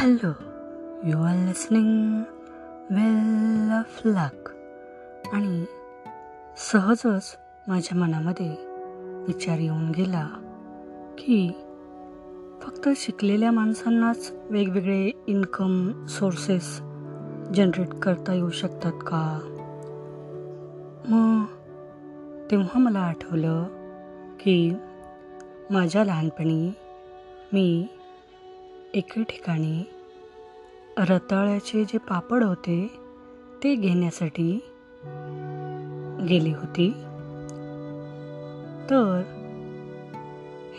Hello you are listening well of luck आणि सहजच माझ्या मनामध्ये विचार येऊन गेला की फक्त शिकलेल्या माणसांनाच वेगवेगळे इन्कम सोर्सेस जनरेट करता येऊ शकतात का? मग तेव्हा मला आठवलं की माझ्या लहानपणी मी एके ठिकाणी रताळ्याचे जे पापड होते ते घेण्यासाठी गेली होती. तर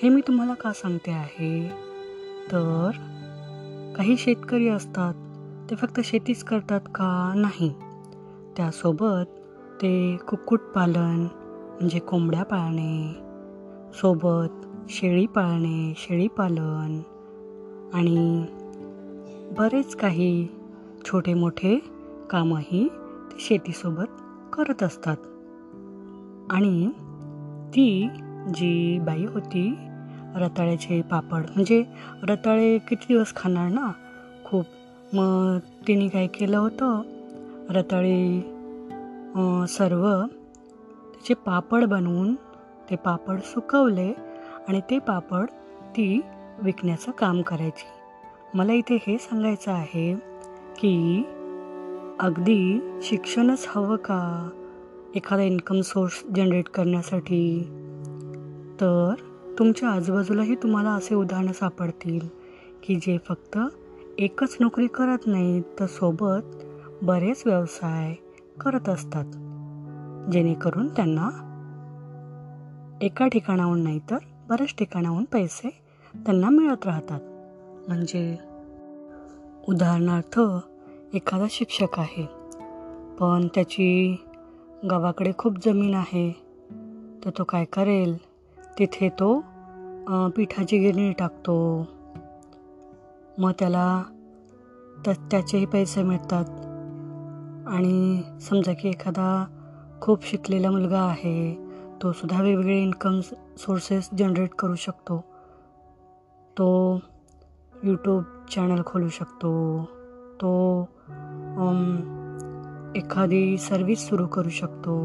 हे मी तुम्हाला का सांगते आहे? तर काही शेतकरी असतात ते फक्त शेतीच करतात का? नाही. त्यासोबत ते कुक्कुटपालन म्हणजे कोंबड्या पाळणे सोबत शेळी पाळणे शेळीपालन आणि बरेच काही छोटे मोठे कामंही ते शेतीसोबत करत असतात. आणि ती जी बाई होती रताळ्याचे पापड म्हणजे रताळे किती दिवस खाणार ना? खूप. मग तिने काय केलं होतं? रताळे सर्व त्याचे पापड बनवून ते पापड सुकवले आणि ते पापड ती विकण्याचं काम करायची. मला इथे हे सांगायचं आहे की अगदी शिक्षणच हवं का? एखादा इन्कम सोर्स जनरेट करण्यासाठी? तर तुमच्या आजूबाजूलाही तुम्हाला असे उदाहरणं सापडतील की जे फक्त एकच नोकरी करत नाहीत तर सोबत बरेच व्यवसाय करत असतात. जेणेकरून त्यांना एका ठिकाणाहून नाही तर बऱ्याच ठिकाणाहून पैसे त्यांना मिळत राहतात. म्हणजे उदाहरणार्थ एखादा शिक्षक आहे. पण त्याची गावाकडे खूप जमीन आहे. तर तो काय करेल? तिथे तो पिठाची गिरणी टाकतो. मग त्याला तर त्याचेही पैसे मिळतात. आणि समजा की एखादा खूप शिकलेला मुलगा आहे तो सुद्धा वेगवेगळे इन्कम सोर्सेस जनरेट करू शकतो. तो यूट्यूब चॅनल खोलू शकतो. तो एखादी सर्विस सुरू करू शकतो.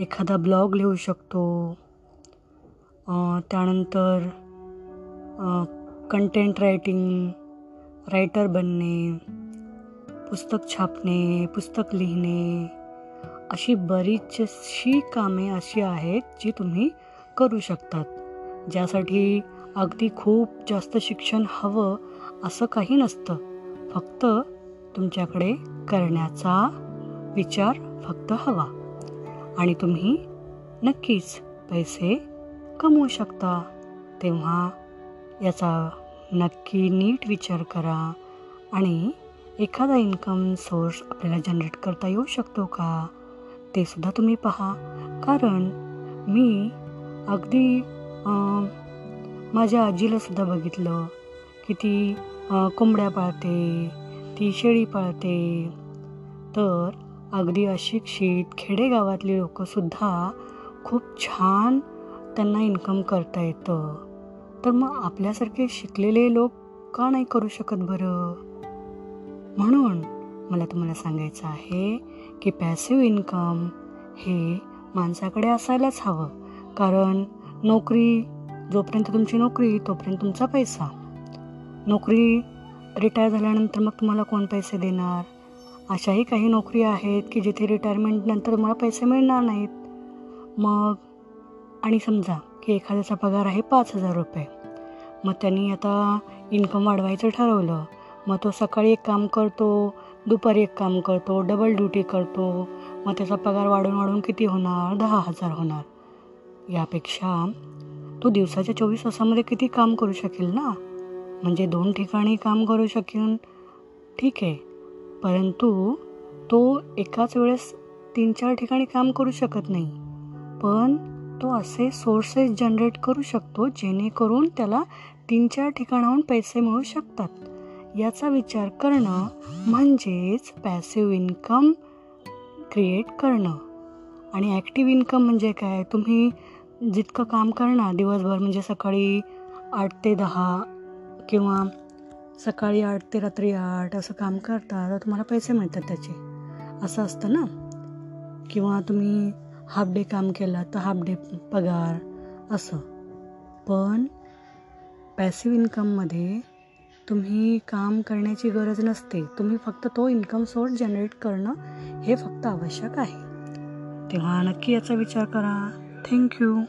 एखादा ब्लॉग लिहू शकतो. त्यानंतर कंटेंट रायटिंग रायटर बनणे पुस्तक छापणे पुस्तक लिहिणे अशी बरीचशी कामे अशी आहेत जी तुम्ही करू शकतात. ज्यासाठी अगदी खूप जास्त शिक्षण हवं असं काही नसतं. फक्त तुमच्याकडे करण्याचा विचार फक्त हवा. आणि तुम्ही नक्कीच पैसे कमवू शकता. तेव्हा याचा नक्की नीट विचार करा आणि एखादा इन्कम सोर्स आपल्याला जनरेट करता येऊ शकतो का? ते सुद्धा तुम्ही पहा. कारण मी अगदी माझ्या आजीलासुद्धा बघितलं की ती कोंबड्या पाळते ती शेळी पाळते. तर अगदी अशिक्षित खेडेगावातली लोकंसुद्धा खूप छान त्यांना इन्कम करता येतं. तर मग आपल्यासारखे शिकलेले लोक का नाही करू शकत बरं? म्हणून मला तुम्हाला सांगायचं आहे की पॅसिव्ह इन्कम हे माणसाकडे असायलाच हवं. कारण नोकरी जोपर्यंत तुमची नोकरी तोपर्यंत तुमचा पैसा. नोकरी रिटायर झाल्यानंतर मग तुम्हाला कोण पैसे देणार? अशाही काही नोकरी आहेत की जिथे रिटायरमेंटनंतर तुम्हाला पैसे मिळणार नाहीत. मग आणि समजा की एखाद्याचा पगार आहे पाच हजार रुपये. मग त्यांनी आता इन्कम वाढवायचं ठरवलं. मग तो सकाळी एक काम करतो दुपारी एक काम करतो डबल ड्युटी करतो. मग त्याचा पगार वाढून वाढून किती होणार? दहा हजार होणार. यापेक्षा तो दिवसाच्या चोवीस तासामध्ये किती काम करू शकेल ना? म्हणजे दोन ठिकाणी काम करू शकेन. ठीक आहे. परंतु तो एकाच वेळेस तीन चार ठिकाणी काम करू शकत नाही. पण तो असे सोर्सेस जनरेट करू शकतो जेणेकरून त्याला तीन चार ठिकाणाहून पैसे मिळू शकतात. याचा विचार करणं म्हणजेच पॅसिव्ह इन्कम क्रिएट करणं. आणि ॲक्टिव्ह इन्कम म्हणजे काय? तुम्ही जितकं काम करणार दिवसभर म्हणजे सकाळी आठ ते दहा किंवा सकाळी आठ ते रात्री आठ असं काम करता तर तुम्हाला पैसे मिळतात त्याचे. असं असतं ना? किंवा तुम्ही हाफ डे काम केला तर हाफ डे पगार असं. पण पॅसिव्ह इन्कममध्ये तुम्ही काम करण्याची गरज नसते. तुम्ही फक्त तो इन्कम सोर्स जनरेट करणं हे फक्त आवश्यक आहे. तेव्हा नक्की याचा विचार करा. Thank you.